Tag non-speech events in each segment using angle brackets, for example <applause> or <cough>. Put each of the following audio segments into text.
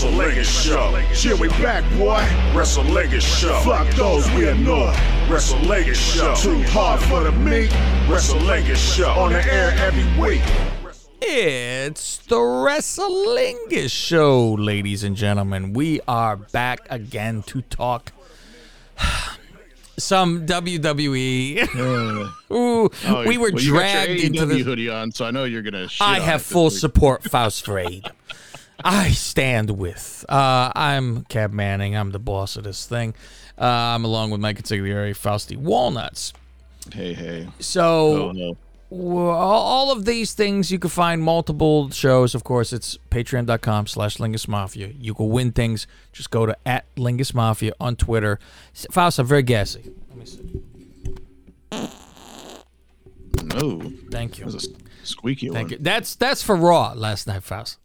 Wrestlingus Show. Shit, we back, boy. Wrestlingus Show. Fuck those, we annoy. Wrestlingus Show. Too hard for the meat. Wrestlingus Show. On the air every week. It's the Wrestlingus Show, ladies and gentlemen. We are back again to talk <sighs> some WWE. <laughs> Ooh, Oh, we were well, you got dragged your into AEW this. hoodie on, so I know you're gonna. Shit I on have it full week. support, Faust Frade. I stand with. Uh, I'm Cab Manning. I'm the boss of this thing. Uh, I'm along with my Consigliere, Fausty Walnuts. Hey, hey. So Oh no. well, all of these things you can find multiple shows of course it's patreon.com slash lingus mafia you can win things just go to at lingus mafia on twitter faust i'm very gassy let me see No. thank you That was a squeaky thank one. you that's that's for raw last night faust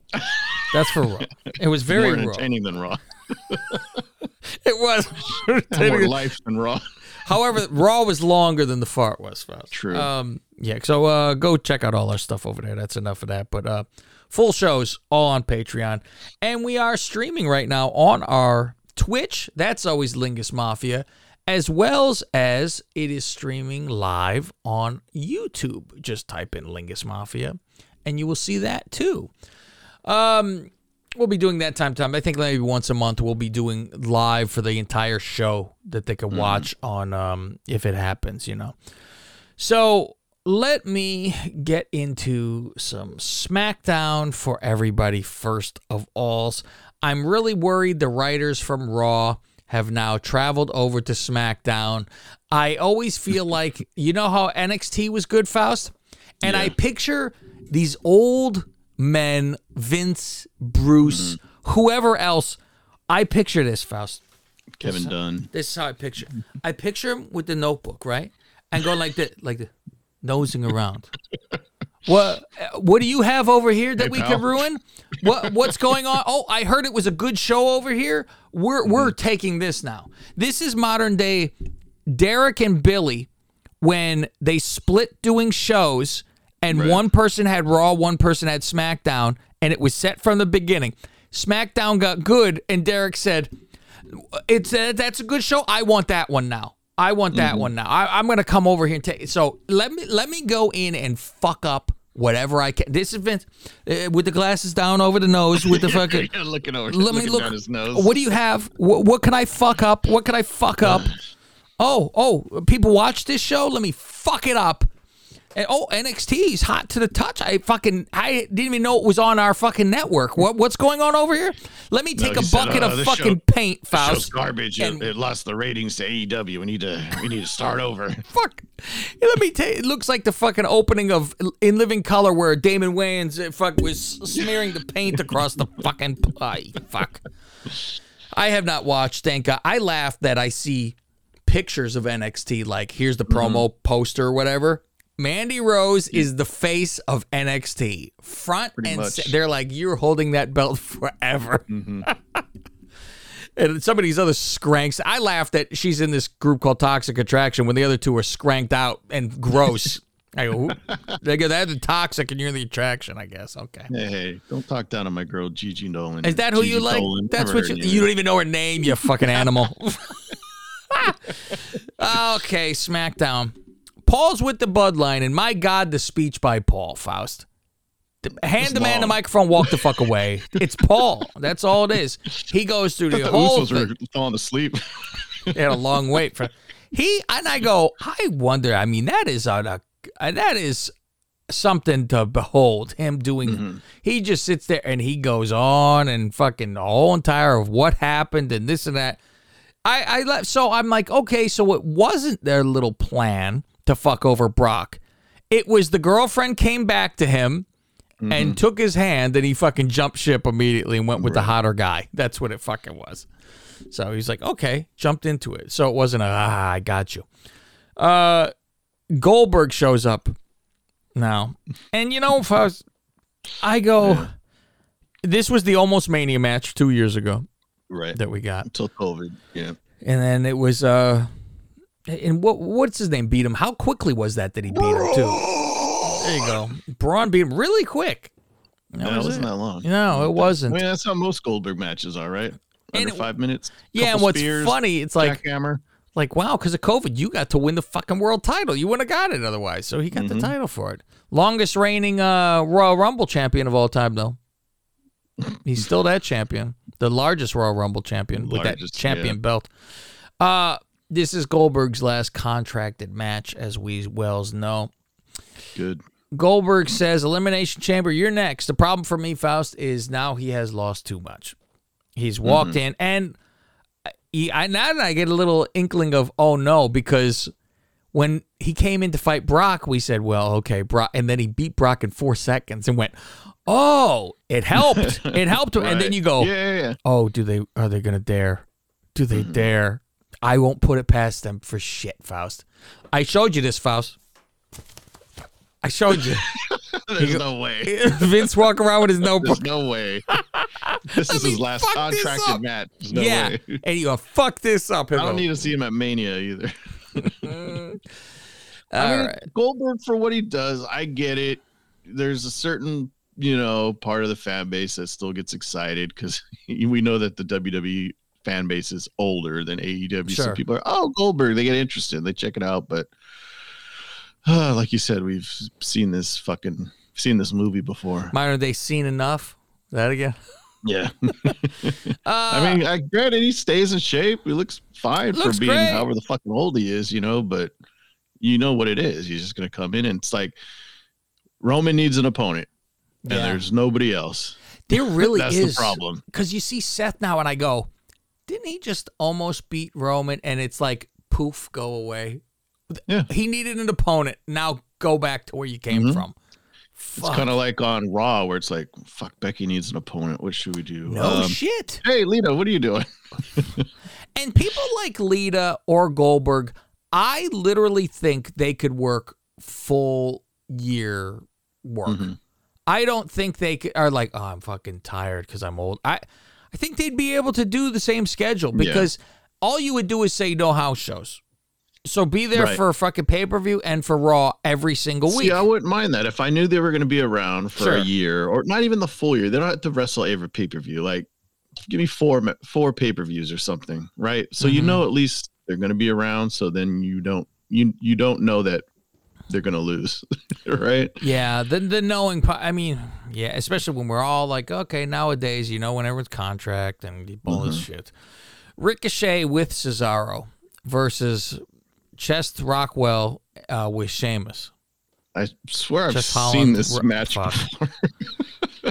that's for raw it was very More raw entertaining than raw. <laughs> it was More life than raw. However, Raw was longer than the fart was. Faust. True. Um, yeah. So uh, go check out all our stuff over there. That's enough of that. But uh, full shows all on Patreon, and we are streaming right now on our Twitch. That's always Lingus Mafia, as well as it is streaming live on YouTube. Just type in Lingus Mafia, and you will see that too. Um, we'll be doing that time to time. I think maybe once a month we'll be doing live for the entire show that they can watch on um if it happens, you know. So let me get into some SmackDown for everybody first of all. I'm really worried the writers from Raw have now traveled over to SmackDown. I always feel <laughs> like you know how NXT was good, Faust? And I picture these old men, Vince, Bruce, mm-hmm. whoever else. I picture this, Faust. Kevin Dunn. This is how I picture. I picture him with the notebook, right, and going like this, like the nosing around. <laughs> What What do you have over here that Hey, we pal. could ruin? What What's going on? Oh, I heard it was a good show over here. We're mm-hmm. We're taking this now. This is modern day Derek and Billy when they split doing shows, and one person had Raw, one person had SmackDown, and it was set from the beginning. SmackDown got good, and Derek said, it's uh, that's a good show. I want that one now. I want that one now. I, I'm gonna come over here and take. So let me let me go in and fuck up whatever I can. This is Vince uh, with the glasses down over the nose with the <laughs> fucking. Yeah, looking over. let me look. His nose. What do you have? What, what can I fuck up? What can I fuck up? <sighs> Oh, oh, people watch this show. Let me fuck it up. And oh, NXT is hot to the touch. I fucking I didn't even know it was on our fucking network. What what's going on over here? Let me take he a said, bucket uh, of fucking show- paint, Faust. garbage. And- it, it lost the ratings to AEW. We need to. We need to start over. <laughs> Fuck. Let me tell you, it looks like the fucking opening of In Living Color where Damon Wayans uh, fuck was smearing the paint across the fucking pie. Fuck. I have not watched. Thank God. I laugh that I see pictures of NXT. Like here's the promo poster or whatever. Mandy Rose is the face of NXT, front and much. they're like you're holding that belt <laughs> forever. Mm-hmm. <laughs> and some of these other scranks. I laugh that she's in this group called Toxic Attraction when the other two are scranked out and gross. <laughs> I go, they go, the toxic and you're the attraction, I guess. Okay. Hey, hey, don't talk down on my girl Gigi Nolan. Is that who Gigi you like? Dolan. That's Never what you you don't even know her name, you fucking animal. okay, SmackDown. Paul's with the Bud line, and my God, the speech by Paul Faust. Hand the man the microphone, walk the fuck away. <laughs> It's Paul. That's all it is. He goes through the The whole Usos thing. were falling asleep. <laughs> They had a long wait for he and I go. I wonder. I mean, that is a, a that is something to behold. Him doing. Mm-hmm. He just sits there and he goes on and fucking the whole entire of what happened and this and that. I I left. So I'm like, okay, so it wasn't their little plan to fuck over Brock. It was the girlfriend came back to him. And took his hand, and he fucking jumped ship immediately and went with the hotter guy. That's what it fucking was. So he's like, okay, jumped into it. So it wasn't a, ah, I got you. Uh, Goldberg shows up now. And you know, if I was, I go, this was the almost mania match two years ago right. that we got. Until COVID. Yeah. And then it was, uh, and what what's his name beat him? How quickly was that that he beat him too? There you go. Braun beat him really quick. No, it was wasn't it? that long. No, it wasn't. I mean, that's how most Goldberg matches are, right? Under it- five minutes. Yeah, and what's spears, funny, it's like jackhammer. like wow, because of COVID, you got to win the fucking world title. You wouldn't have got it otherwise. So he got Mm-hmm. the title for it. Longest reigning uh, Royal Rumble champion of all time, though. He's still that champion, the largest Royal Rumble champion with that champion yeah. belt. Uh, this is Goldberg's last contracted match, as we wells know. Good. Goldberg says, Elimination Chamber, you're next. The problem for me, Faust, is now he has lost too much. He's mm-hmm. walked in, and he, I, now that I get a little inkling of, oh no, because when he came in to fight Brock, we said, well, okay, Brock, and then he beat Brock in four seconds and went, oh, it helped. <laughs> it helped. Him. And then you go, Yeah, yeah, yeah. oh, do they, are they going to dare? Do they mm-hmm. dare? I won't put it past them for shit, Faust. I showed you this, Faust. I showed you. <laughs> There's no way. <laughs> Vince walk around with his notebook. There's no way. <laughs> This is me his last fuck this up. contracted match. There's no yeah, way. and you go fuck this up. I don't need to see him at Mania either. All I mean, right. Goldberg for what he does, I get it. There's a certain, you know, part of the fan base that still gets excited because we know that the WWE fan base is older than AEW. Sure. So people are, oh, Goldberg, they get interested, they check it out. But uh, like you said, we've seen this fucking seen this movie before. Mine are they seen enough. That again. <laughs> Yeah, <laughs> Uh, I mean, I granted he stays in shape. He looks fine Looks for being great. however the fucking old he is, you know. But you know what it is. He's just gonna come in and it's like Roman needs an opponent, and Yeah. there's nobody else. there <laughs> really That's is the problem. because you see Seth now, and I go, didn't he just almost beat Roman? And it's like poof, go away. Yeah. He needed an opponent. Now go back to where you came Mhm. from. It's kind of like on Raw where it's like, "Fuck, Becky needs an opponent. What should we do?" no Um, shit. hey, Lita, what are you doing? <laughs> And people like Lita or Goldberg, I literally think they could work full year work. Mhm. I don't think they could, are like, oh, I'm fucking tired because I'm old. I, I think they'd be able to do the same schedule because all you would do is say no house shows. So be there Right. for a fucking pay per view and for Raw every single week. See, I wouldn't mind that if I knew they were going to be around for Sure. a year or not even the full year. They don't have to wrestle every pay per view. Like, give me four four pay per views or something, right? So you Mhm. know at least they're going to be around. So then you don't you you don't know that they're going to lose, <laughs> right? Yeah, the the knowing. I mean, yeah, especially when we're all like, okay, nowadays, you know, when everyone's contract and all this Mm-hmm. shit. Ricochet with Cesaro versus Chest Rockwell uh, with Sheamus. I swear I've Just seen this match fuck. before. <laughs>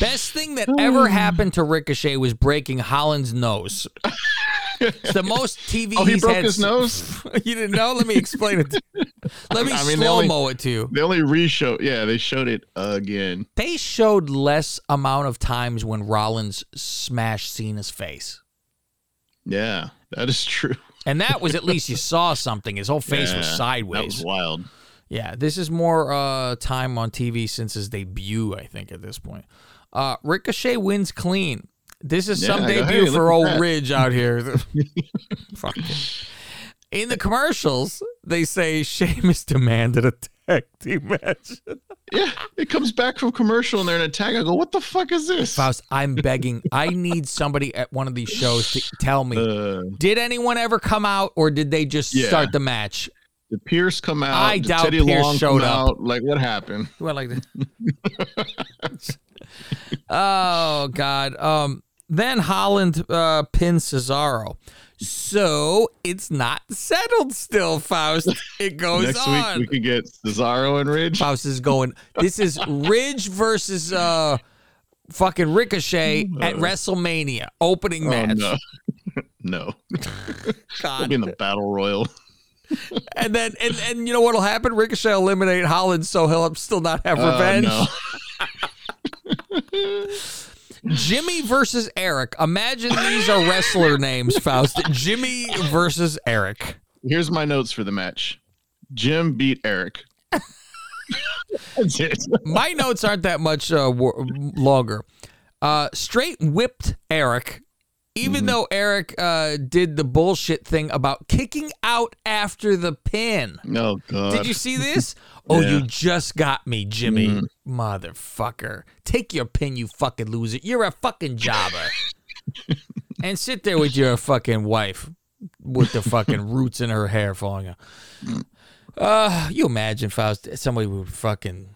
Best thing that ever happened to Ricochet was breaking Holland's nose. <laughs> It's the most TV. Oh, he broke his nose? <laughs> you didn't know? Let me explain it. To you. Let <laughs> me I mean, slow mo it to you. They only re-show. Yeah, they showed it again. They showed less amount of times when Rollins smashed Cena's face. Yeah, that is true. <laughs> And that was at least you saw something. His whole face was sideways. That was wild. yeah, this is more uh, time on TV since his debut, I think, at this point. Uh, Ricochet wins clean. This is some Yeah, go, debut hey, for old. Ridge out here. <laughs> Fuck it. In the commercials, they say Sheamus demanded a tag team match. Yeah, it comes back from commercial and they're in a tag. I go, what the fuck is this? Faust, I'm begging. I need somebody at one of these shows to tell me Uh, Did anyone ever come out, or did they just Yeah. start the match? did Pearce come out? I Did doubt Teddy Pearce Long showed up. Out? Like, what happened? Went like that? <laughs> oh God. Um. Then Holland uh, pins Cesaro. So it's not settled still, Faust. <laughs> It goes Next on. week we could get Cesaro and Ridge. Faust is going. This is Ridge versus uh, fucking Ricochet at WrestleMania opening Oh, match. <laughs> no. no. <laughs> God. We'll be in the battle royal. And then and, and you know what'll happen? Ricochet eliminate Holland, so he'll still not have Uh, revenge. no. Jimmy versus Eric. Imagine these are wrestler names, Faust. Jimmy versus Eric. Here's my notes for the match. Jim beat Eric. That's <laughs> it. My notes aren't that much uh, longer. Uh, straight whipped Eric. Even though Eric uh, did the bullshit thing about kicking out after the pin. Oh god. Did you see <laughs> this? Oh, Yeah. you just got me, Jimmy. Motherfucker. Take your pin, you fucking loser. You're a fucking jobber. <laughs> and sit there with your fucking wife with the fucking <laughs> roots in her hair falling out. Uh, you imagine if I was somebody would fucking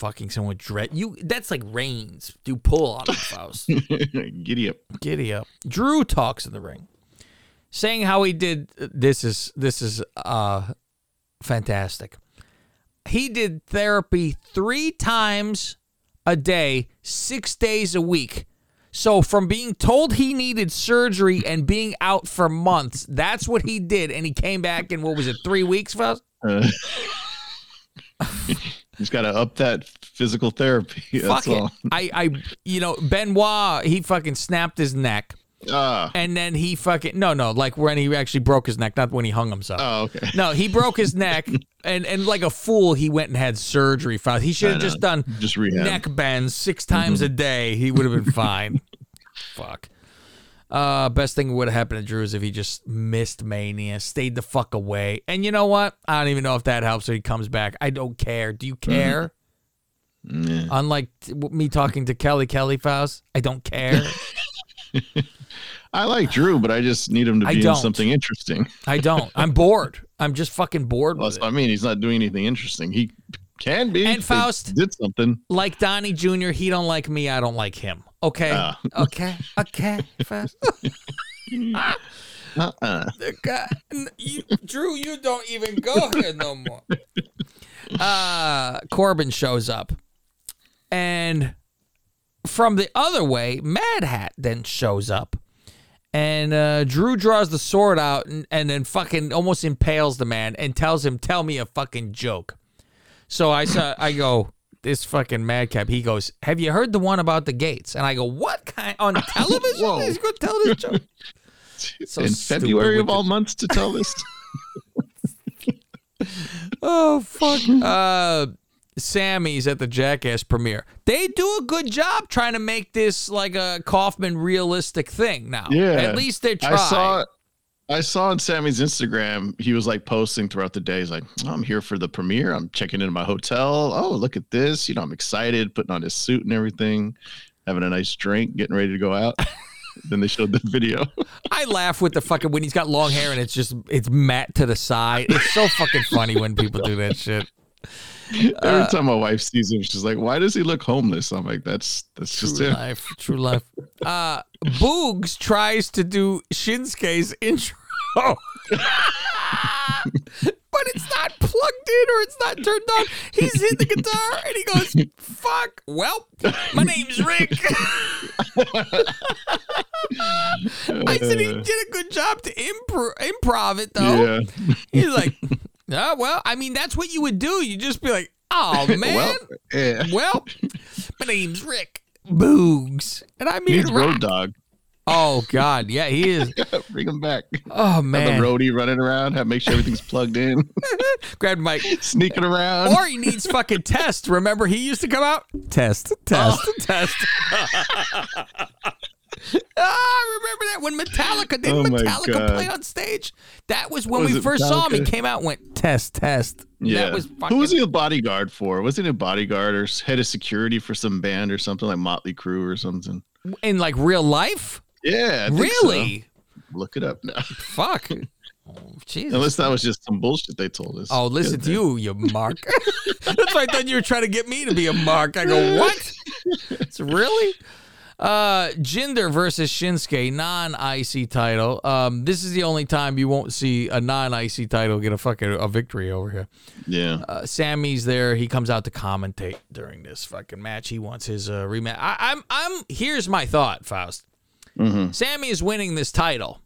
fucking someone dread you that's like reins. Do pull on him, Faust. <laughs> Giddy up. Giddy up. Drew talks in the ring, saying how he did. This is this is uh fantastic. He did therapy three times a day, six days a week. So from being told he needed surgery and being out for months, that's what he did, and he came back in what was it, three weeks, Faust? Uh, <laughs> <laughs> he's got to up that physical therapy. <laughs> That's Fuck it. all. I, I, you know, Benoit, he fucking snapped his neck. Ah. And then he fucking no no like when he actually broke his neck, not when he hung himself. Oh, okay. No, he broke his neck, <laughs> and and like a fool, he went and had surgery. Found he should have just done Just rehab. neck bends six times a day. He would have been fine. <laughs> Fuck. Uh, best thing would have happened to Drew is if he just missed Mania, stayed the fuck away. And you know what? I don't even know if that helps. Or he comes back. I don't care. Do you care? Yeah. Unlike t- me talking to Kelly Kelly Faust, I don't care. <laughs> I like Drew, but I just need him to I be in don't. something interesting. I don't. I'm bored. I'm just fucking bored Well, with that's it. what I mean. He's not doing anything interesting. He can be. And Faust- did something. like Donnie Jr., he don't like me, I don't like him. Okay. Ah. Okay. Okay. First. <laughs> Uh-uh. The guy, you, Drew, you don't even go here no more. <laughs> Uh, Corbin shows up, and from the other way, Mad Hat then shows up, and uh, Drew draws the sword out and, and then fucking almost impales the man and tells him, "Tell me a fucking joke." So I saw, I go, this fucking madcap. He goes, "Have you heard the one about the gates?" And I go, "What kind on <laughs> television? Whoa. He's gonna tell this joke." <laughs> So in February of all months to tell this. <laughs> Oh fuck. uh Sami's at the Jackass premiere. They do a good job trying to make this like a Kaufman realistic thing now. Yeah. At least they try. I saw I saw on Sami's Instagram, he was like posting throughout the day. He's like, "Oh, I'm here for the premiere. I'm checking into my hotel. Oh, look at this. You know, I'm excited, putting on his suit and everything, having a nice drink, getting ready to go out. <laughs> then they showed the video. <laughs> I laugh with the fucking when he's got long hair and it's just it's Matt to the side. It's so fucking funny when people do that shit. <laughs> Every Uh, time my wife sees him, she's like, Why does he look homeless? I'm like, That's that's just True life. True life. Uh Boogs tries to do Shinsuke's intro. <laughs> but it's not plugged in or it's not turned on. He's hit the guitar and he goes, fuck. Well, my name's Rick. I said he did a good job to impro- improv it though. Yeah. He's like, oh, well, I mean, that's what you would do. You'd just be like, oh, <laughs> man. Well, yeah. Well, my name's Rick Boogs. And I mean, He's. Road Dog. Oh, God. Yeah, he is. <laughs> Bring him back. Oh, Have man. the roadie running around, have make sure everything's plugged in, <laughs> Grab the mic. sneaking around. Or he needs fucking test. Remember, he used to come out? Test, test, Oh. test. <laughs> Ah, remember that when Metallica didn't Oh Metallica God. play on stage? That was when Was we first saw him. He came out and went test, test. Yeah. That was fucking. Who was he a bodyguard for? Wasn't he a bodyguard or head of security for some band or something like Motley Crue or something? in like real life? Yeah. Think so. Really? Look it up now. Fuck. Oh, <laughs> Jesus. Unless that was just some bullshit they told us. Oh, listen to you, you mark. <laughs> That's why I thought you were trying to get me to be a mark. I go, what? It's really? Uh, Jinder versus Shinsuke, non-IC title. Um, this is the only time you won't see a non-IC title get a fucking a victory over here. Yeah. Uh, Sami's there. He comes out to commentate during this fucking match. He wants his uh, rematch. I, I'm, I'm. Here's my thought, Faust. Mhm. Sami is winning this title,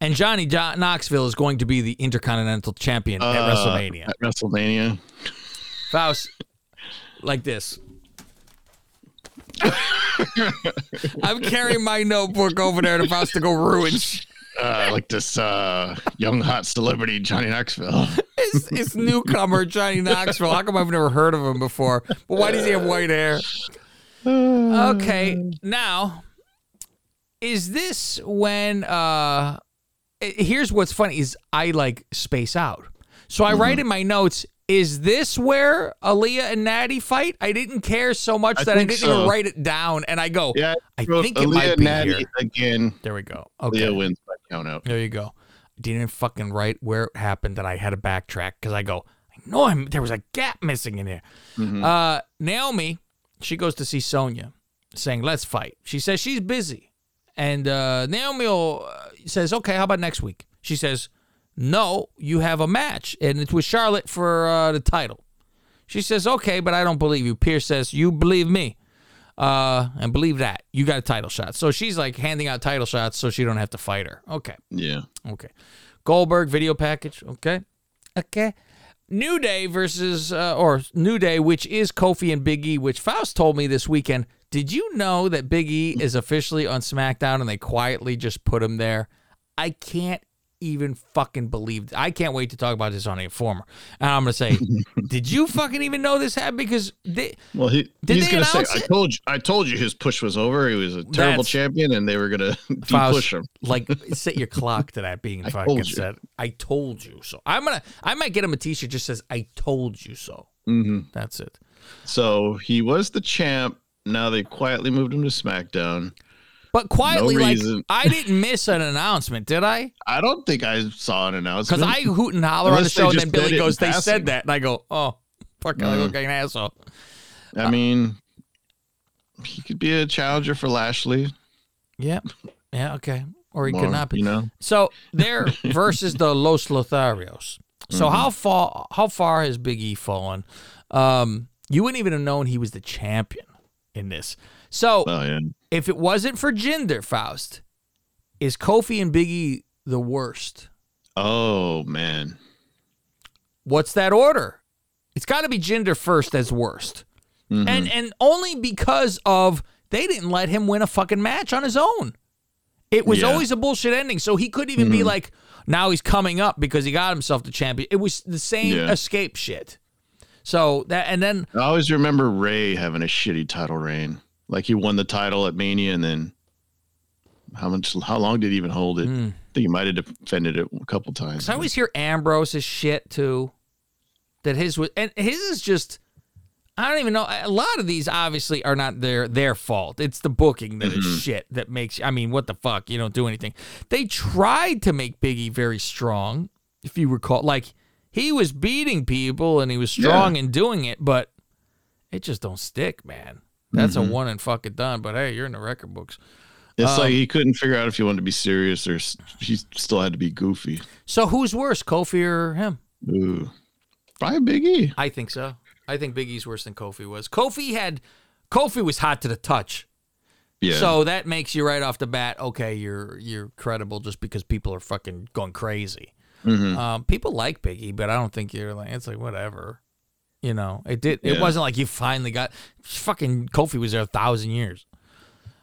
and Johnny jo- Knoxville is going to be the Intercontinental Champion at Uh, WrestleMania. At WrestleMania. Faust, like this. <laughs> I'm carrying my notebook over there to Faust to go ruin sh- Uh, like this uh, young hot celebrity, Johnny Knoxville. <laughs> his, his newcomer, Johnny Knoxville. How come I've never heard of him before? But why does he have white hair? <sighs> Okay, now is this when uh here's what's funny is I like space out. So I Mm-hmm. write in my notes, is this where Aliyah and Natty fight? I didn't care so much I that I didn't even write it down and I go, Yeah, I think it might be Natty here. again. There we go. Okay. Aliyah wins by count out. There you go. Didn't fucking write where it happened that I had to backtrack because I go, I know I'm, there was a gap missing in here. Mhm. Uh, Naomi, she goes to see Sonya, saying, let's fight. She says she's busy. And uh, Naomi uh, says, okay, how about next week? She says, no, you have a match and it's with Charlotte for uh, the title. She says, okay, but I don't believe you. Pearce says, you believe me. Uh, and believe that you got a title shot. So she's like handing out title shots so she don't have to fight her. Okay. Yeah. Okay. Goldberg video package. Okay. Okay. New Day versus, uh, or New Day, which is Kofi and Big E, which Faust told me this weekend. Did you know that Big E is officially on SmackDown and they quietly just put him there? I can't even fucking believe. I can't wait to talk about this on Informer. And I'm gonna say, <laughs> did you fucking even know this happened? Because they, Well, he Did he's they gonna say, announce "I told you, I told you, his push was over. He was a terrible That's- champion, and they were gonna <laughs> de-push him." like <laughs> set your clock to that being I fucking said. I told you so. I'm gonna. I might get him a T-shirt just says "I told you so." hmm That's it. So he was the champ. Now they quietly moved him to SmackDown. But quietly, like reason. I didn't miss an announcement, did I? I don't think I saw an announcement Because I hoot and holler on the show, and then Billy said it in goes, "They said that," and I go, "Oh, fucking Mm. okay, an asshole." I mean, he could be a challenger for Lashley. Yeah, yeah, okay. Or he Or, could not be. You know, So they're versus the <laughs> Los Lotharios. So Mm-hmm. how far how far has Big E fallen? Um, you wouldn't even have known he was the champion in this. So oh yeah, if it wasn't for Jinder Faust, is Kofi and Big E the worst? oh man, What's that order? It's got to be Jinder first as worst, Mhm. and and only because of they didn't let him win a fucking match on his own. It was Yeah. always a bullshit ending, so he couldn't even be Mhm. like, now he's coming up because he got himself the champion. It was the same Yeah. escape shit. So that and then I always remember Rey having a shitty title reign. Like he won the title at Mania, and then how much? How long did he even hold it? Hmm. I think he might have defended it a couple times. I always hear Ambrose's shit too. That his was and his is just I don't even know. A lot of these obviously are not their their fault. It's the booking that is shit that makes. I mean, what the fuck? You don't do anything. They tried to make Biggie very strong, if you recall. Like he was beating people and he was strong in doing it, but it just don't stick, man. That's a one and fucking done. But hey, you're in the record books. It's Um, like he couldn't figure out if he wanted to be serious or he still had to be goofy. So who's worse, Kofi or him? Ooh, probably Big E. I think so. I think Big E's worse than Kofi was. Kofi had Kofi was hot to the touch. Yeah. So that makes you right off the bat, okay, you're you're credible just because people are fucking going crazy. Mhm. Um, people like Biggie, but I don't think you're like it's like whatever. You know, it did. It wasn't like you finally got fucking Kofi was there a thousand years.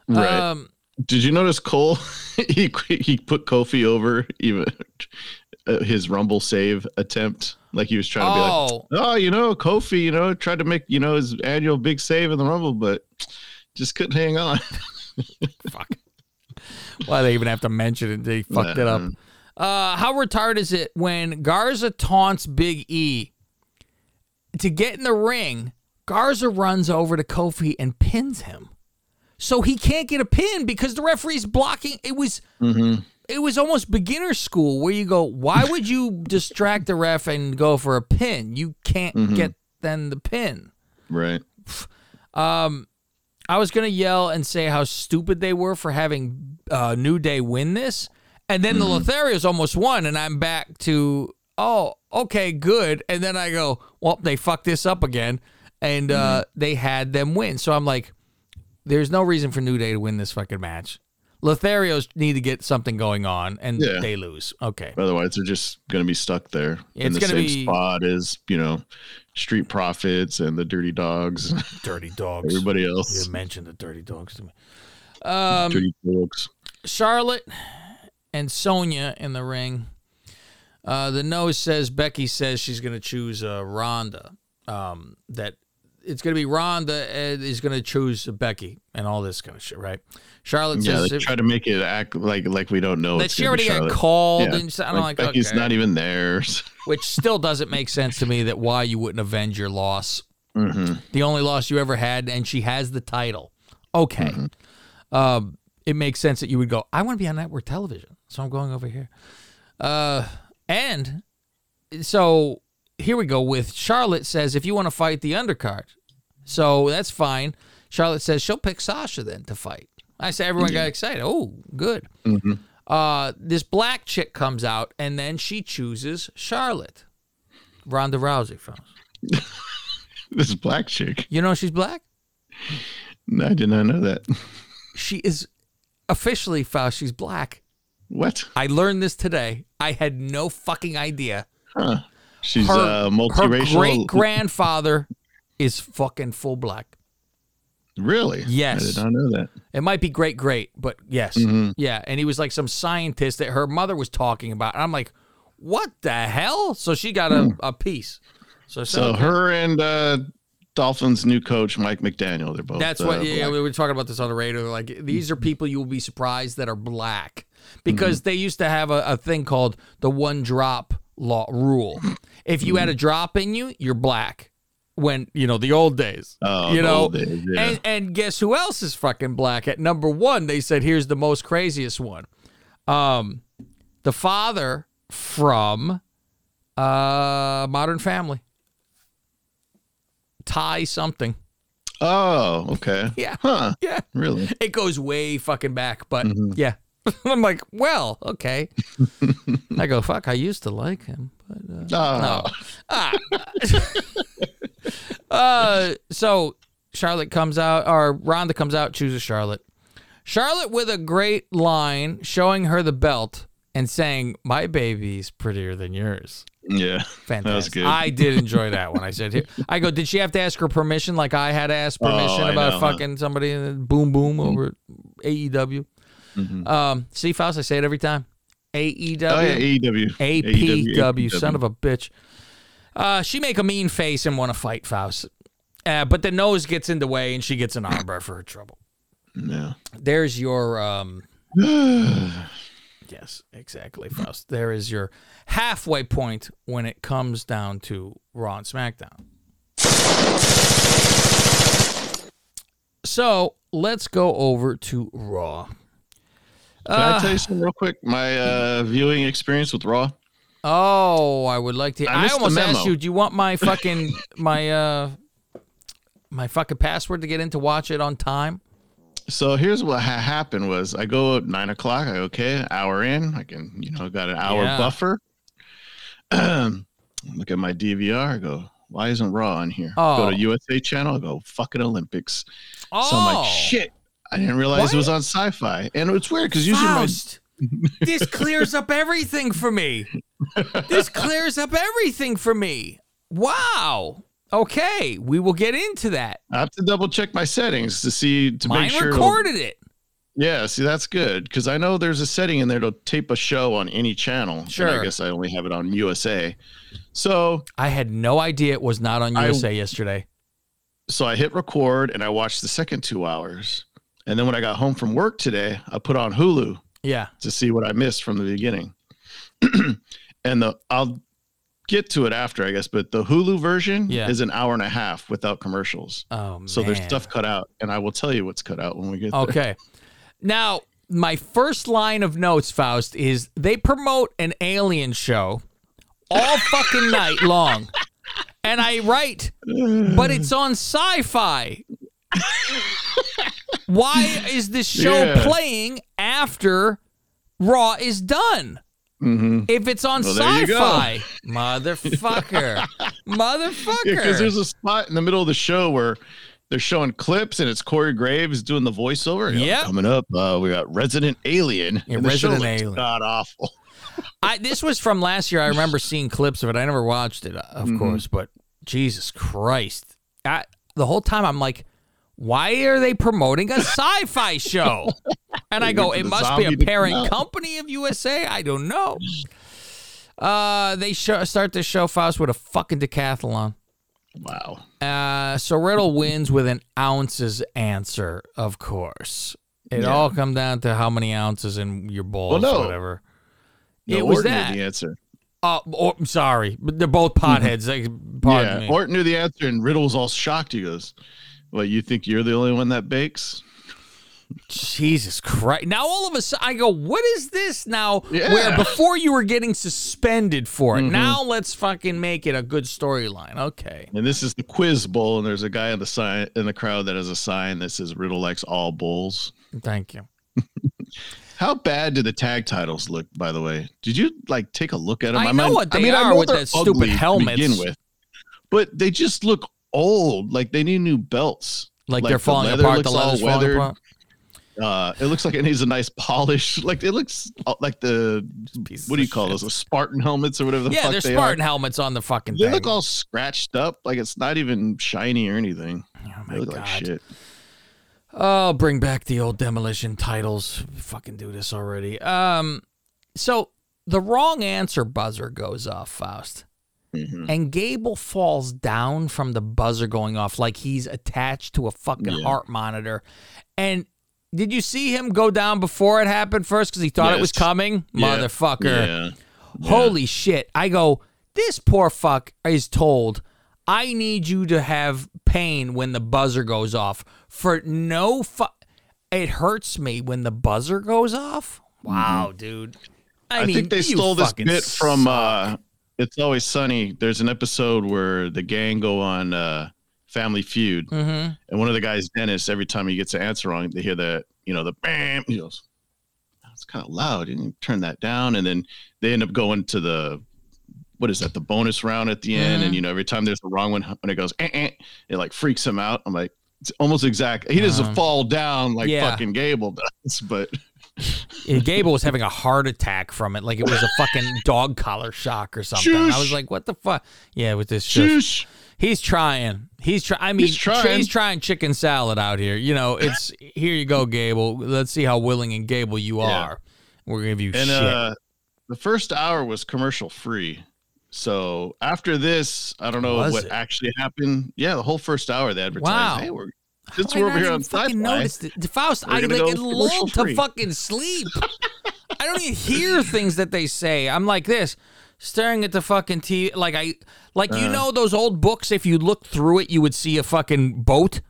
right. Um, Did you notice Cole? <laughs> he he put Kofi over even uh, his Rumble save attempt. Like he was trying to be like, oh, oh, you know, Kofi, you know, tried to make you know his annual big save in the Rumble, but just couldn't hang on. <laughs> fuck. Why they even have to mention it? They fucked it up. Uh, how retarded is it when Garza taunts Big E to get in the ring? Garza runs over to Kofi and pins him, so he can't get a pin because the referee's blocking. It was Mm-hmm. it was almost beginner school where you go, why <laughs> would you distract the ref and go for a pin? You can't Mhm. get then the pin. Right. Um, I was gonna yell and say how stupid they were for having uh, New Day win this, and then the Lotharios almost won, and I'm back to oh okay good, and then I go well they fucked this up again, and uh, they had them win, so I'm like, there's no reason for New Day to win this fucking match. Lotharios need to get something going on, and Yeah. they lose. Okay, Otherwise, they're just going to be stuck there in the same be- spot as you know, Street Profits and the Dirty Dogs, <laughs> dirty dogs. everybody else. You mentioned the dirty dogs to me. Um, Dirty Dogs. Charlotte and Sonya in the ring. Uh, the nose says Becky says she's going to choose uh, Ronda. Um, that it's going to be Ronda uh, is going to choose Becky and all this kind of shit, right? Charlotte Yeah, says they try to make it act like like we don't know. that it's she already got called, Yeah, and so- I'm like like, Becky's okay. not even there. <laughs> which still doesn't make sense to me that why you wouldn't avenge your loss. Mhm. The only loss you ever had, and she has the title. Okay. Um, it makes sense that you would go, I want to be on network television. So I'm going over here. Uh, and so here we go with Charlotte says, if you want to fight the undercard. So that's fine. Charlotte says she'll pick Sasha then to fight. I say everyone got excited. Oh, good. Uh, this black chick comes out and then she chooses Charlotte. Ronda Rousey from. <laughs> This black chick. You know she's black? No, I did not know that. She is officially Faust. She's black. What? I learned this today. I had no fucking idea. Huh? She's Her, uh, her multiracial. great grandfather is fucking full black. Really? Yes. I did not know that. It might be great, great, but yes, yeah. And he was like some scientist that her mother was talking about. And I'm like, what the hell? So she got a, a piece. So, So her and uh, Dolphins' new coach Mike McDaniel. They're both. That's uh, what. Yeah, black. we were talking about this on the radio. Like these are people you will be surprised that are black because Mm-hmm. they used to have a, a thing called the one drop law rule. If you had Mm-hmm. a drop in you, you're black. When you know the old days, Oh, you know, days, yeah. and and guess who else is fucking black? At number one, they said here's the most craziest one. Um, the father from uh Modern Family, Ty something. Oh, okay. <laughs> Yeah, Huh? yeah. Really? It goes way fucking back, but Mm-hmm. yeah. <laughs> I'm like, well, okay. I go, fuck, I used to like him, but uh, Oh, ah. <laughs> uh, so Charlotte comes out, or Ronda comes out, chooses Charlotte. Charlotte with a great line showing her the belt and saying, "My baby's prettier than yours." yeah. Fantastic. That was good. I did enjoy that one. I said here. I go, did she have to ask her permission like I had to ask permission Oh, about know, huh? fucking somebody in the boom boom over AEW? Mm-hmm. Um, see, Faust, I say it every time. AEW. Oh yeah, AEW. APW, son of a bitch. Uh, she make a mean face and want to fight Faust. Uh, but the nose gets in the way and she gets an armbar for her trouble. Yeah. There's your um <sighs> Yes, exactly, Faust. There is your halfway point when it comes down to Raw and SmackDown. So let's go over to Raw. Can I tell you something real quick? My uh, viewing experience with Raw. Oh, I would like to. I I, almost asked you, do you want my fucking <laughs> my uh my fucking password to get in to watch it on time? So here's what ha- happened: was I go at nine o'clock. I okay, hour in. I can, you know, got an hour Yeah. buffer. <clears throat> Look at my DVR. I go, why isn't Raw on here? Oh. Go to USA Channel. I go, fucking Olympics. Oh, So I'm like, shit. I didn't realize What? it was on Sci-Fi, and it's weird because usually my this clears up everything for me. This clears up everything for me. Wow. Okay, we will get into that. I have to double check my settings to see to Mine make sure. it'll- recorded it. Yeah, see that's good because I know there's a setting in there to tape a show on any channel. Sure. I guess I only have it on USA. So I had no idea it was not on I- USA yesterday. so I hit record and I watched the second two hours. And then when I got home from work today, I put on Hulu Yeah. to see what I missed from the beginning. <clears throat> and the I'll get to it after, I guess, but the Hulu version Yeah. is an hour and a half without commercials. Oh man. So there's stuff cut out, and I will tell you what's cut out when we get there. Okay. Now, my first line of notes, Faust, is they promote an alien show all fucking night long. And I write, but it's on sci fi. <laughs> Why is this show Yeah. playing after Raw is done? Mhm. If it's on Well, there you go. sci-fi, motherfucker, <laughs> motherfucker. Yeah, because there's a spot in the middle of the show where they're showing clips and it's Corey Graves doing the voiceover. Yep. Coming up, uh, we got Resident Alien. Yeah, and the show Resident Alien. God awful. <laughs> I this was from last year. I remember seeing clips of it. I never watched it, of Mm-hmm. course, but Jesus Christ! I, the whole time I'm like, why are they promoting a sci-fi show? <laughs> And I go, it must be a parent company of USA. I don't know. Uh, they show, start the show Faust with a fucking decathlon. Wow. Uh, so Riddle wins with an ounces answer, of course. It Yeah. all come down to how many ounces in your balls no. or whatever. No, it was Orton knew that. the answer. Uh, oh, I'm sorry, but they're both potheads. <laughs> like, pardon yeah, me. Orton knew the answer, and Riddle was all shocked. He goes, "Well, you think you're the only one that bakes?" Jesus Christ! Now all of a sudden, I go, "What is this now?" Yeah. Mm-hmm. Where before you were getting suspended for it, now let's fucking make it a good storyline. Okay. And this is the quiz bowl, and there's a guy on the sign in the crowd that has a sign that says Riddle likes all bulls. Thank you. <laughs> How bad did the tag titles look, by the way? Did you like take a look at them? I know what they are know with that stupid helmets. begin with, but they just look old. Like they need new belts. Like, Like, they're falling leather apart. The leather's falling weathered. apart. Uh, it looks like it needs a nice polish. <laughs> Like it looks uh, like the what do you call shit. those? The Spartan helmets or whatever the Yeah, fuck they're they Spartan are. helmets on the fucking They thing. look all scratched up. Like it's not even shiny or anything. oh my look god. like shit. Oh, bring back the old demolition titles. Fucking do this already. Um, so the wrong answer buzzer goes off, Faust, Mhm. and Gable falls down from the buzzer going off like he's attached to a fucking Yeah. heart monitor. And did you see him go down before it happened first because he thought it was coming, Yeah. motherfucker? Yeah. Holy shit. I go, this poor fuck is told, I need you to have pain when the buzzer goes off. For no fu- It hurts me when the buzzer goes off. Wow, dude. I, Mm-hmm. I, mean, think they stole this bit from suck. uh It's Always Sunny. There's an episode where the gang go on uh Family Feud, Mhm. and one of the guys, Dennis, every time he gets an answer wrong, they hear that you know the bam. He goes, "That's kind of loud." And You turn that down, and then they end up going to the what is that? The bonus round at the end, Mhm. and you know every time there's a wrong one, when it goes, eh, eh, it like freaks him out. I'm like. It's almost exact. He doesn't Uh, fall down like yeah. fucking Gable does, <laughs> but Gable was having a heart attack from it, like it was a fucking <laughs> dog collar shock or something. I was like, "What the fuck?" Yeah, with this shush. shush. He's trying. He's trying. I mean, He's trying. he's trying chicken salad out here. You know, it's here you go, Gable. Let's see how willing and Gable you Yeah. are. We're gonna give you And shit. uh the first hour was commercial free. So after this, I don't know Was what it? actually happened. Yeah, the whole first hour they advertised. Wow. Hey, we're since we're over here on fucking sci-fi, noticed it. Faust, I like go lulled to free. fucking sleep. <laughs> I don't even hear things that they say. I'm like this, staring at the fucking TV. Like I, like you Uh. know those old books. If you look through it, you would see a fucking boat.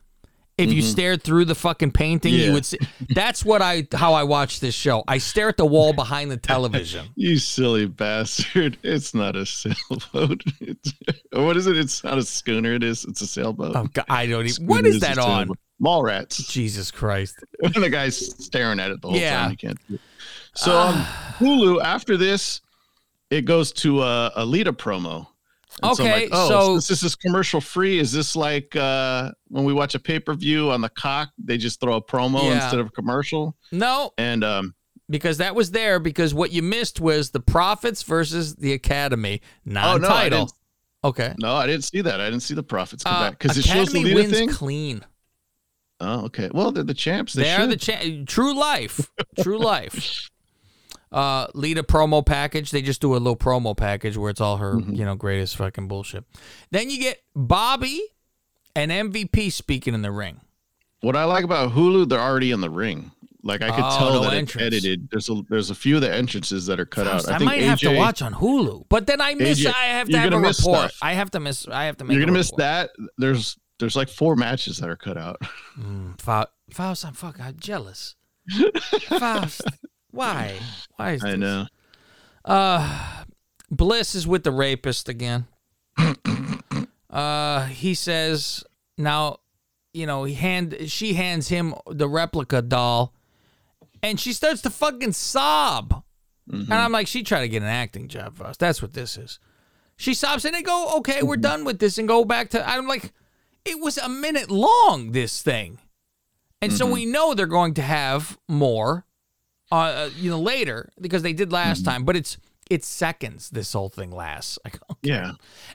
If you stared through the fucking painting, you Mm-hmm. Would see. That's what I how I watch this show. I stare at the wall behind the television. <laughs> you silly bastard. It's not a <laughs> sailboat. It's, what is it? It's not a schooner. It is. It's a sailboat. Oh, God, I don't even. What is a that on? sailboat. Mallrats. Jesus Christ. And <laughs> the guy's staring at it the whole Yeah. time. He can't. So on <sighs> Hulu, after this, it goes to a, a Lita promo. And Okay, oh, so- this, this is commercial free. Is this like uh, when we watch a pay per view on the cock? They just throw a promo Yeah. instead of a commercial. No, And um, because that was there. Because what you missed was the Profits versus the Academy oh no, non-title. okay. no, I didn't see that. I didn't see the profits come Uh, back because it shows the Lita wins thing. clean. Oh, okay. Well, they're the champs. They They are the cha- true life, true life. <laughs> Uh, a promo package. They just do a little promo package where it's all her, Mm-hmm. you know, greatest fucking bullshit. Then you get Bobby and MVP speaking in the ring. What I like about Hulu, they're already in the ring. Like I could Oh, tell no that entrance. it's edited. There's a there's a few of the entrances that are cut Faust, out. I, think might have to watch on Hulu, but then I miss. AJ I have to have a report. stuff. I have to miss. I have to make. You're gonna miss that. There's there's like four matches that are cut out. Mm, Fa- Faust, I'm fucking I'm jealous. <laughs> Faust, why? Why is this? I this? know. Uh, Bliss is with the rapist again. <coughs> uh, he says now, you know, he hand she hands him the replica doll, and she starts to fucking sob. Mm-hmm. And I'm like, she tried to get an acting job for us. That's what this is. She sobs and they go, okay, Mm-hmm. we're done with this, and go back to. I'm like, it was a minute long. This thing, and so Mm-hmm. we know they're going to have more, uh, you know, later because they did last Mm-hmm. time. But it's it's seconds. This whole thing lasts. <laughs> I go, Yeah.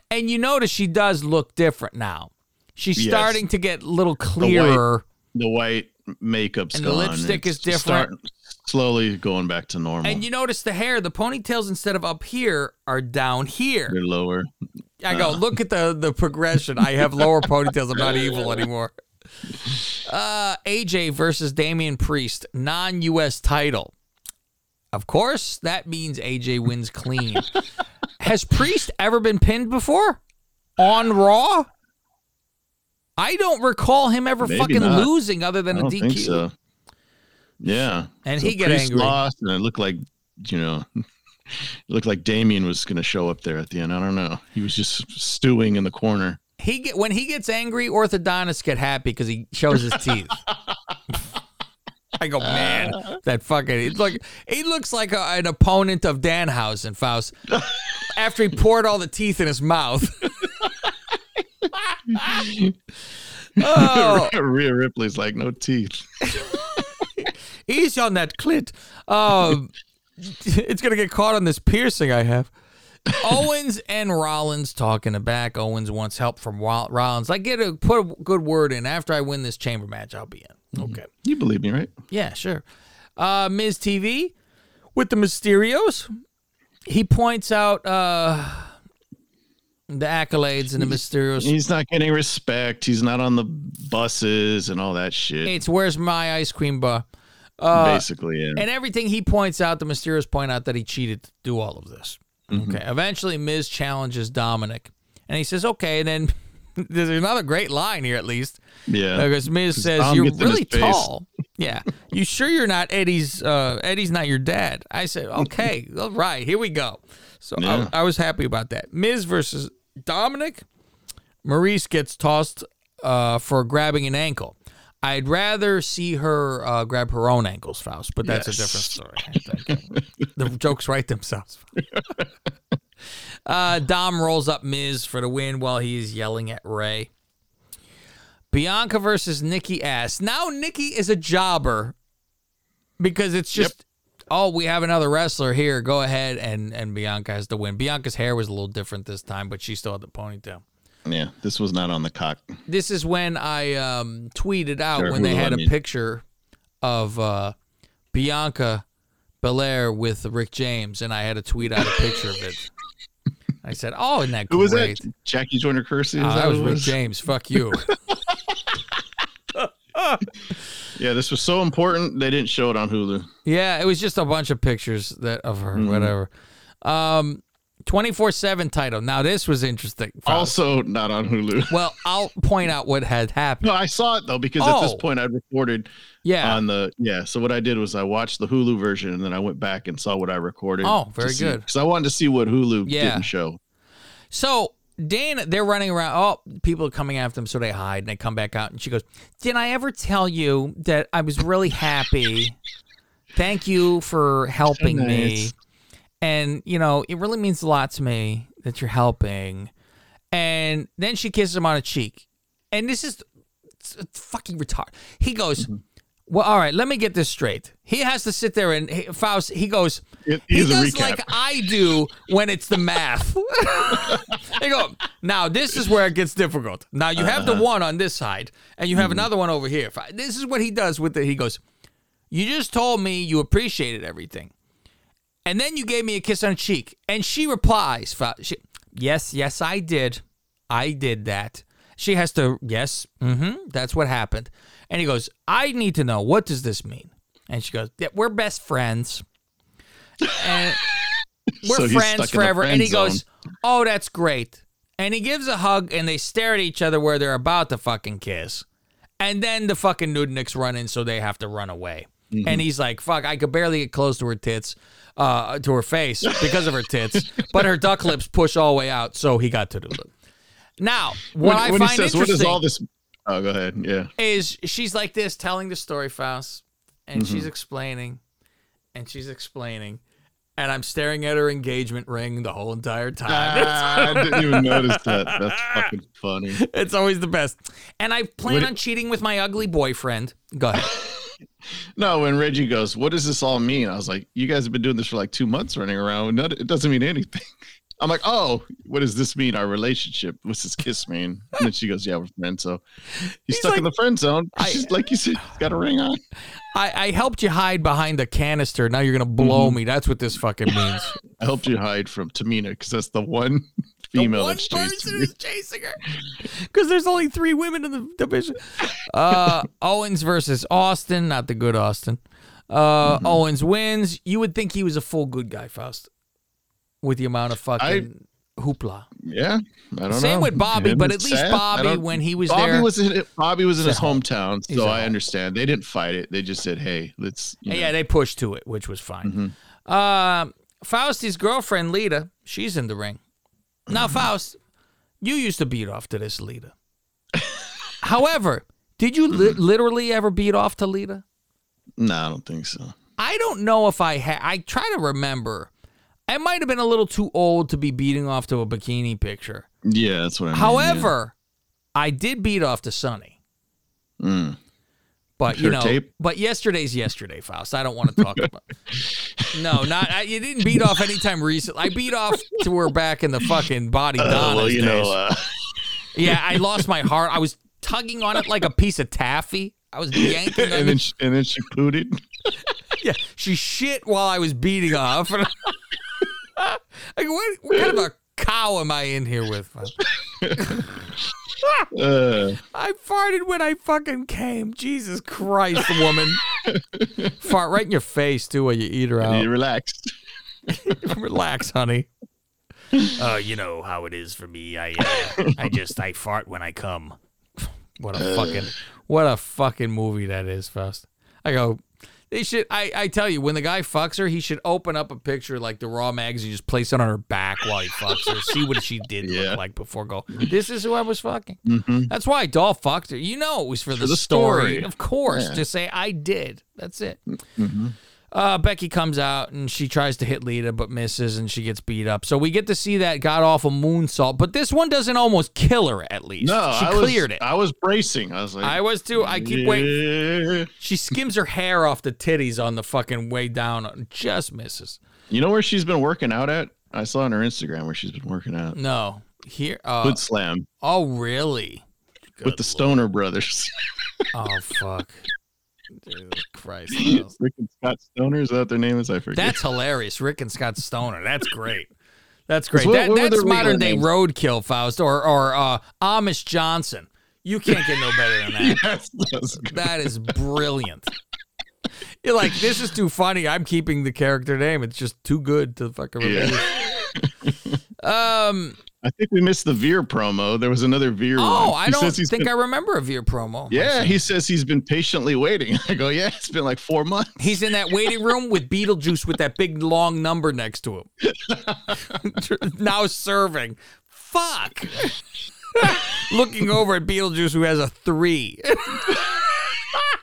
and you notice she does look different now. She's Yes. starting to get a little clearer. The white makeup's And the lipstick It's is different. slowly going back to normal. And you notice the hair, the ponytails instead of up here are down here. They're lower. I go, look at the the progression. I have lower ponytails. I'm not <laughs> evil anymore. Uh, AJ versus Damian Priest, non US title. Of course, that means AJ wins clean. <laughs> Has Priest ever been pinned before on Raw? I don't recall him ever Maybe fucking not. losing other than a DQ. so. Yeah. And So he get angry. Lost, and it looked like, you know, <laughs> it looked like Damian was going to show up there at the end. I don't know. He was just stewing in the corner. He get when he gets angry, orthodontists get happy because he shows his teeth. I go, man, that fucking it's like he looks like a, an opponent of Danhausen, Faust. After he poured all the teeth in his mouth. <laughs> oh, <laughs> Rhea Ripley's like, no teeth. <laughs> easy on that clit. Um, it's gonna get caught on this piercing I have. <laughs> Owens and Rollins talking to back. Owens wants help from Rollins. I get a put a good word in after I win this chamber match. I'll be in. Okay. You believe me, right? Yeah, sure. Uh, Miz TV with the Mysterios. He points out uh, the accolades and the Mysterios. He's not getting respect. He's not on the buses and all that shit. It's where's my ice cream bar? Uh, basically, yeah. and everything he points out, the Mysterios point out that he cheated to do all of this. Okay. Eventually, Miz challenges Dominic, and he says, "Okay." And then <laughs> there's another great line here, at least. yeah. Because Miz says, Dom "You're gets in his really tall." <laughs> Yeah. You sure you're not Eddie's? Uh, Eddie's not your dad. I said, "Okay, <laughs> all right, here we go." So Yeah. I, I was happy about that. Miz versus Dominic. Maryse gets tossed uh, for grabbing an ankle. I'd rather see her uh, grab her own ankles, Faust, but that's a different story. the jokes write themselves. uh, Dom rolls up Miz for the win while he's yelling at Rey. Bianca versus Nikki Ass. Now Nikki is a jobber because it's just oh we have another wrestler here. Go ahead and and Bianca has to win. Bianca's hair was a little different this time, but she still had the ponytail. Yeah. This was not on the cock. This is when I um, tweeted out Sure, when they had a mean. picture of uh, Bianca Belair with Rick James, and I had to tweet out a picture of it. I said, "Oh, isn't that Who was great?" that? Jackie Joyner Kersee? Oh, that was it Rick James. Fuck you. <laughs> <laughs> Yeah, this was so important they didn't show it on Hulu. Yeah, it was just a bunch of pictures that of her, Mm-hmm. whatever. Um, twenty four seven title. Now this was interesting. Also not on Hulu. <laughs> well, I'll point out what had happened. No, I saw it though because at this Oh. point I recorded Yeah. on the yeah. So what I did was I watched the Hulu version and then I went back and saw what I recorded. Oh, very good. Because I wanted to see what Hulu Yeah. didn't show. So Dana, they're running around. Oh, people are coming after them, so they hide and they come back out. And she goes, "Did I ever tell you that I was really happy? Thank you for <laughs> helping me, nice. And you know it really means a lot to me that you're helping." And then she kisses him on a cheek, and this is it's, it's fucking retarded. He goes, Mm-hmm. "Well, all right, let me get this straight." He has to sit there and he, Faust. He goes, It he does like I do when it's the math. <laughs> they go, now this is where it gets difficult. Now you have Uh-huh. the one on this side, and you have Mm-hmm. another one over here. This is what he does with it. He goes, You just told me you appreciated everything. And then you gave me a kiss on the cheek. And she replies, she, Yes, yes, I did. I did that. She has to, Yes, mm-hmm, that's what happened. And he goes, I need to know, what does this mean? And she goes, yeah, We're best friends. And <laughs> we're So friends stuck in the forever. friend And he zone. goes, Oh, that's great. And he gives a hug and they stare at each other where they're about to fucking kiss. And then the fucking Nudniks run in, so they have to run away. Mm-hmm. And he's like, fuck, I could barely get close to her tits, uh, to her face because of her tits. <laughs> but her duck lips push all the way out, so he got to do it. Now, what when, I when find says, "What interesting is all this?" Oh, go ahead. Yeah. is she's like this telling the story, Faust, and she's Mm-hmm. explaining, and she's explaining, and I'm staring at her engagement ring the whole entire time. <laughs> Ah, I didn't even notice that. That's fucking funny. it's always the best. And I plan What- on cheating with my ugly boyfriend. Go ahead. <laughs> No, when Reggie goes, "What does this all mean?" I was like, "You guys have been doing this for like two months, running around. It doesn't mean anything." <laughs> I'm like, "Oh, what does this mean? Our relationship? What's this kiss mean?" And then she goes, "Yeah, we're friends." So he's, stuck in the friend zone. I- She's like you said, he's got a ring on. I, I helped you hide behind the canister. Now you're gonna blow Mm-hmm. me. That's what this fucking means. <laughs> I helped you hide from Tamina because that's the one female one that's person chasing chasing her <laughs> because there's only three women in the division. Uh, <laughs> Owens versus Austin, not the good Austin. Uh, Mm-hmm. Owens wins. You would think he was a full good guy, Faust, with the amount of fucking hoopla. Yeah, I don't know. Same with Bobby, Him but at least I Bobby, when he was Bobby there, was in Bobby was in his home. hometown, so I home. understand. They didn't fight it. They just said, "Hey, let's." You know. yeah, they pushed to it, which was fine. Mhm. Um, Fausti's girlfriend Lita, she's in the ring. Now, Faust, you used to beat off to this Lita. <laughs> However, did you li- literally ever beat off to Lita? No, I don't think so. I don't know if I had. I try to remember. I might have been a little too old to be beating off to a bikini picture. Yeah, that's what I mean. However, I did beat off to Sunny. yeah. Mm. But you Sure know, tape? but yesterday's yesterday, Faust. I don't want to talk <laughs> about. No, not I, you didn't beat off anytime recently. I beat off to her back in the fucking body Uh, well, you days. know, uh, yeah, I <laughs> lost my heart. I was tugging on it like a piece of taffy. I was yanking and then she, and then she pooted. <laughs> Yeah, she shit while I was beating off. like, what, what kind of a cow am I in here with? Uh, I farted when I fucking came. Jesus Christ, woman. <laughs> Fart right in your face, too, while you eat her out. you relaxed. <laughs> Relax, honey. Uh, you know how it is for me. I uh, I just I fart when I come. What a fucking what a fucking movie that is, Faust. I go. They should. I, I tell you, when the guy fucks her, he should open up a picture like the Raw magazine, just place it on her back while he fucks her, see what she did Yeah. look like before. Go. This is who I was fucking. Mhm. That's why Doll fucked her. You know it was for, the, the story. story. Of course, Yeah. to say I did. That's it. Mhm. Uh, Becky comes out and she tries to hit Lita but misses and she gets beat up. So we get to see that god awful moonsault, but this one doesn't almost kill her at least. No, she I was, cleared it. I was bracing. I was like, I was too. I keep waiting. She skims her hair off the titties on the fucking way down and just misses. You know where she's been working out at? I saw on her Instagram where she's been working out. No. Here uh, Foot slam oh really? with Good the Stoner brothers. <laughs> Oh fuck. Jesus Christ. <laughs> Rick and Scott Stoner, is that their name is? I forget. That's hilarious. Rick and Scott Stoner. That's great. That's great. What- That, what that's modern day names? roadkill, Faust, or or uh, Amish Johnson. You can't get no better than that. <laughs> yes. That is brilliant. You're like, this is too funny. I'm keeping the character name. It's just too good to fucking Yeah. release. <laughs> Um. I think we missed the Veer promo. There was another Veer. Oh, one. I don't think been- I remember a Veer promo. Yeah, myself. he says he's been patiently waiting. <laughs> I go, yeah, it's been like four months. He's in that waiting room with Beetlejuice with that big long number next to him. <laughs> now serving. Fuck. <laughs> Looking over at Beetlejuice who has a three.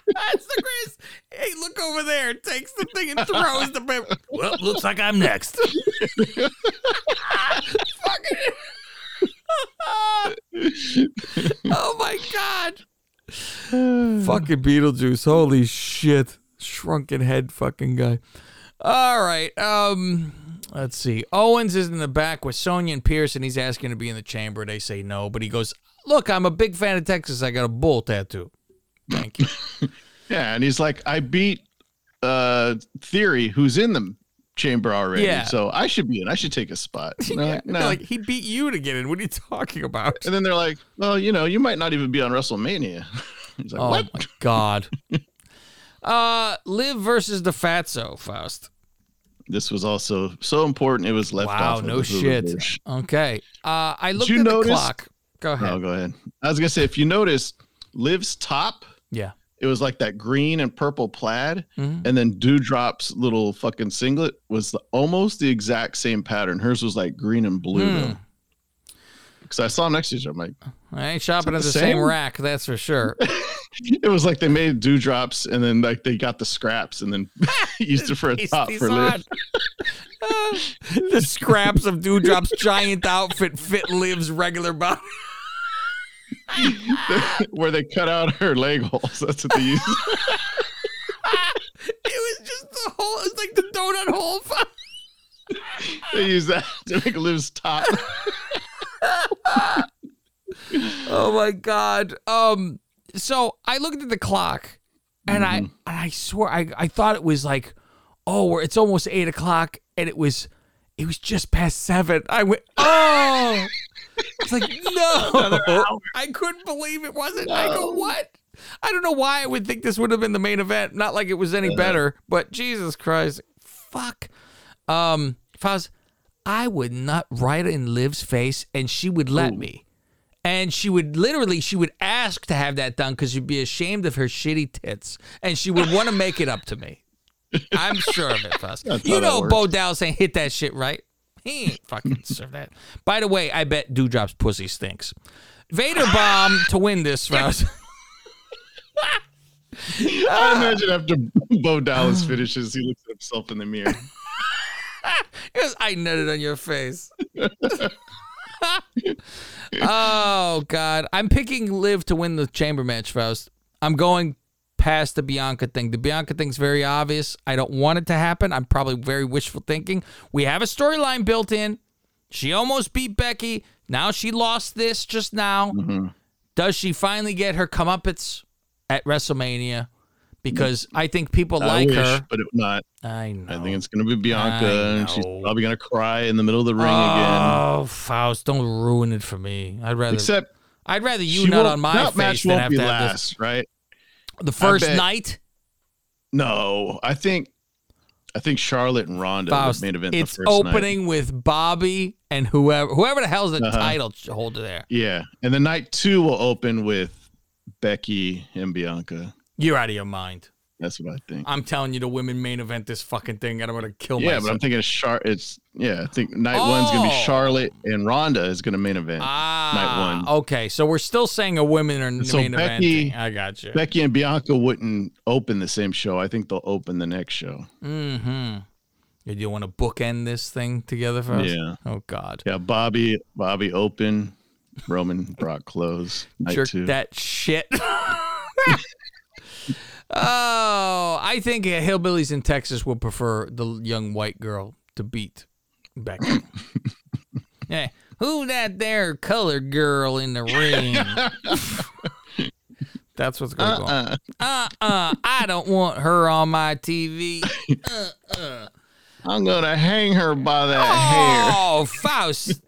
That's the greatest. Hey, look over there. Takes the thing and throws the paper. Well, looks like I'm next. Fucking. <laughs> oh my god. fucking Beetlejuice. Holy shit. Shrunken head fucking guy. All right. Um let's see. Owens is in the back with Sonya and Pearce and he's asking to be in the chamber. They say no, but he goes, "Look, I'm a big fan of Texas. I got a bull tattoo." Thank you. <laughs> Yeah, and he's like, I beat uh Theory, who's in the chamber already. Yeah. So I should be in. I should take a spot. <laughs> Yeah, like, no. like he beat you to get in. What are you talking about? and then they're like, well, you know, you might not even be on WrestleMania. <laughs> he's like, Oh what? my god. <laughs> Uh Liv versus the Fatso, Faust. This was also so important. It was left wow, off. of no shit. Okay. Uh I looked you at notice- the clock. Go ahead. Oh, go ahead. I was gonna say, if you notice, Liv's top, Yeah. It was like that green and purple plaid, Mhm. and then Doudrop's little fucking singlet was the, almost the exact same pattern. Hers was like green and blue though. Because I saw 'em next to each other, I'm like, I ain't shopping at the the same same? rack, that's for sure. <laughs> it was like they made Doudrops and then like they got the scraps and then <laughs> used it for a top for. Liv. <laughs> The scraps of Doudrop's giant outfit fit Liv's regular body. <laughs> where they cut out her leg holes. That's what they use. <laughs> It was just the whole, it's like the donut hole. <laughs> they use that to make Liv's top. Oh my god. Um so I looked at the clock and I and I swear I, I thought it was like, oh, it's almost eight o'clock, and it was It was just past seven. I went, oh. It's like, <laughs> no. I couldn't believe it wasn't. I go, what? I don't know why I would think this would have been the main event. Not like it was any better, but Jesus Christ. Fuck. Um, if I would not write in Liv's face and she would let me. And she would literally, she would ask to have that done because she'd be ashamed of her shitty tits. And she would want to make it up to me. <laughs> I'm sure of it. That's You know. Bo Dallas saying hit that shit right. He ain't fucking deserve that. By the way, I bet Doudrop's pussy stinks. Vader bomb to win this, Fuss. <laughs> I imagine after Bo Dallas finishes, he looks at himself in the mirror. Yes, I nutted on your face. <laughs> oh God, I'm picking Liv to win the chamber match, Faust. I'm going past the Bianca thing. The Bianca thing's very obvious. I don't want it to happen. I'm probably very wishful thinking. We have a storyline built in. She almost beat Becky. Now she lost this just now. Mm-hmm. Does she finally get her comeuppance at WrestleMania? Because I think people I like wish, her. but it not. I know. I think it's going to be Bianca, and she's probably going to cry in the middle of the ring oh, again. Oh, Faust, don't ruin it for me. I'd rather Except I'd rather you not on my face match than won't have be to have last, right? The first bet- night, No, I think, I think Charlotte and Ronda Faust, main event it's the first night. opening with Bobby and whoever whoever the hell's the Uh-huh. title holder there. Yeah, and the night two will open with Becky and Bianca. You're out of your mind. That's what I think. I'm telling you, the women main event this fucking thing, and I'm gonna kill yeah, myself. Yeah, but I'm thinking Char. It's yeah. I think night one's gonna be Oh. Charlotte and Ronda is gonna main event. ah, night one. Okay, so we're still saying a women are So main event. Becky- I got you. Becky and Bianca wouldn't open the same show. I think they'll open the next show. mm-hmm. Do you want to bookend this thing together for us? Yeah. Oh God. Yeah, Bobby, Bobby open, Roman Brock close. Night jerk two. that shit. <laughs> oh, I think hillbillies in Texas will prefer the young white girl to beat Becky. <laughs> yeah, who that there colored girl in the ring? That's what's going go. on. Uh-uh. Uh uh, I don't want her on my TV. Uh-uh. I'm gonna hang her by that hair. Oh, Faust.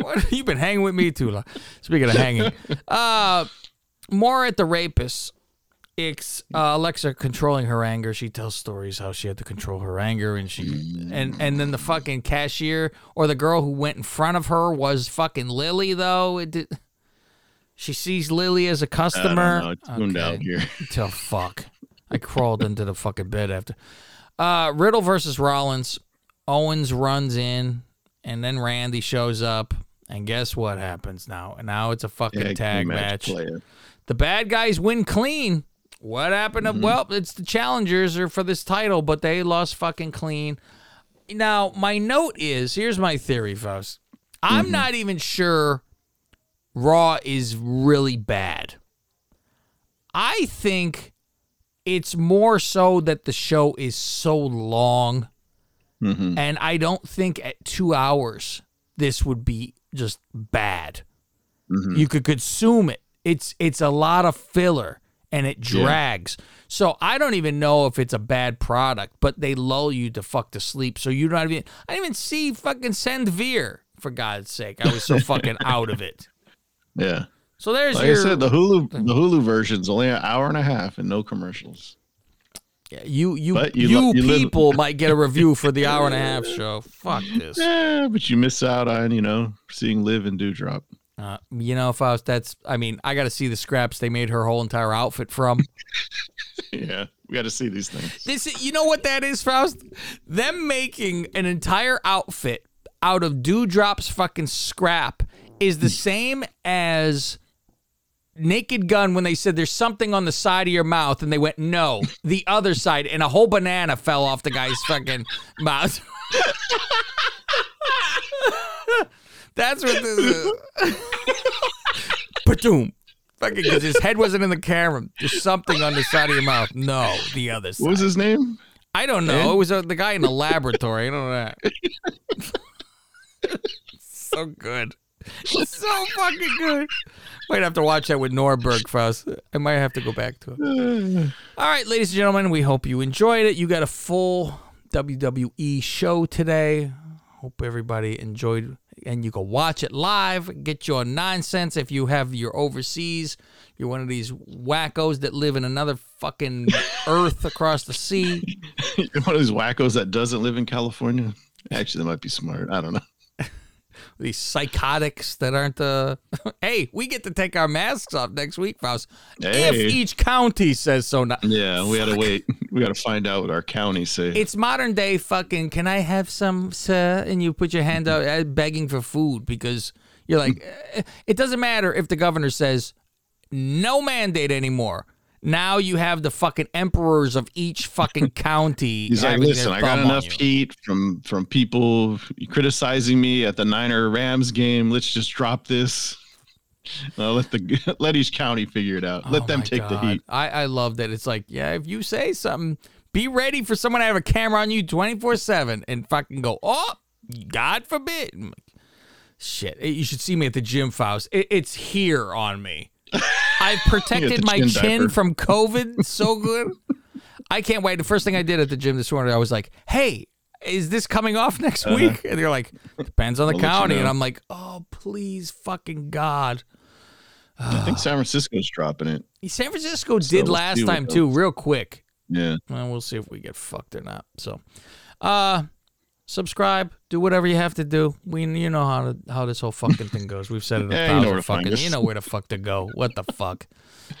what have you've been hanging with me too long. Speaking of hanging. Uh more at the rapist. It's uh, Alexa controlling her anger. She tells stories how she had to control her anger, and she and and then the fucking cashier or the girl who went in front of her was fucking Lilly. Though it did, she sees Lilly as a I customer. It's tuned out here. <laughs> Till fuck. I crawled into the fucking bed after. Uh, Riddle versus Rollins. Owens runs in, and then Randy shows up. And guess what happens now? And now it's a fucking Yeah, tag match match. The bad guys win clean. What happened? To, well, it's the challengers are for this title, but they lost fucking clean. Now, my note is here's my theory, Faust. I'm not even sure Raw is really bad. I think it's more so that the show is so long, Mhm. and I don't think at two hours this would be just bad. Mhm. You could consume it. It's it's a lot of filler and it Yeah. drags. So I don't even know if it's a bad product, but they lull you to fuck to sleep. So you don't even I didn't even see fucking Send Veer for God's sake. I was so fucking <laughs> out of it. Yeah. So there's Like your I said, the Hulu the Hulu version's only an hour and a half and no commercials. you you But you, you lo- you live- people <laughs> might get a review for the hour and a half show. Fuck this. <laughs> Yeah, but you miss out on, you know, seeing Liv and Doudrop. Uh, you know, was that's I mean, I got to see the scraps they made her whole entire outfit from. <laughs> yeah. We gotta see these things. This, you know what that is, Faust? Them making an entire outfit out of Doudrop's fucking scrap is the same as Naked Gun when they said there's something on the side of your mouth, and they went no, the other side, and a whole banana fell off the guy's fucking mouth. <laughs> That's what this is. Padoom. Fucking because his head wasn't in the camera. There's something on the side of your mouth. No, the other side. What was his name? I don't know. It was uh, the guy in the laboratory. I don't know that. <laughs> so good. So fucking good. Might have to watch that with Nordberg for us. I might have to go back to it. <sighs> All right, ladies and gentlemen, we hope you enjoyed it. You got a full WWE show today. hope everybody enjoyed and you can watch it live get your nine cents if you have your overseas you're one of these wackos that live in another fucking <laughs> earth across the sea You're one of these wackos that doesn't live in California. Actually, that might be smart. I don't know. These psychotics that aren't uh <laughs> hey we get to take our masks off next week Faust. If each county says so not. Yeah, we gotta wait. We gotta find out what our counties say. it's modern day fucking can i have some sir? And you put your hand out uh, begging for food because you're like eh, it doesn't matter if the governor says no mandate anymore now you have the fucking emperors of each fucking <laughs> county He's like, listen, I got enough heat from from people criticizing me at the Niner Rams game. Let's just drop this. <laughs> Uh, let the <laughs> let each county figure it out. Let Oh them take the heat. I, I love that. It's like, yeah, if you say something, be ready for someone to have a camera on you 24 7 and fucking go, oh, God forbid. Shit. You should see me at the gym, Faust. It, it's here on me. I've <laughs> protected my chin from COVID <laughs> so good. I can't wait. The first thing I did at the gym this morning, I was like, hey, is this coming off next week? And they're like, depends on the We'll let you county. And. I'm like, oh, please, fucking God. I think <sighs> San Francisco's dropping it. San Francisco So did last time too, real quick. Yeah. Well, we'll see if we get fucked or not. So, uh, subscribe, do whatever you have to do. We, you know how to, how this whole fucking thing goes. We've said it a <laughs> Yeah, you know thousand fucking. You know where the fuck to go. What the <laughs> fuck?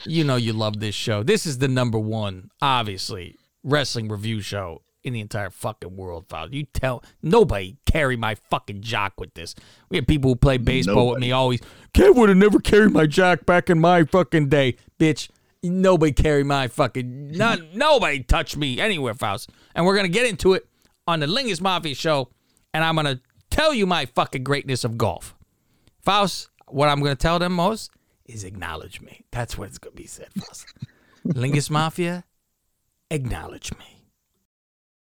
You know you love this show. This is the number one, obviously, wrestling review show in the entire fucking world. File. You tell nobody carry my fucking jock with this. We have people who play baseball with me always. Kev would have never carried my jock back in my fucking day, bitch. Nobody carry my fucking none. Nobody touch me anywhere, Faust. And we're gonna get into it on the Lingus Mafia show, and I'm gonna tell you my fucking greatness of golf. Faust, what I'm gonna tell them most is acknowledge me. That's what it's gonna be said, Faust. <laughs> Lingus Mafia, acknowledge me.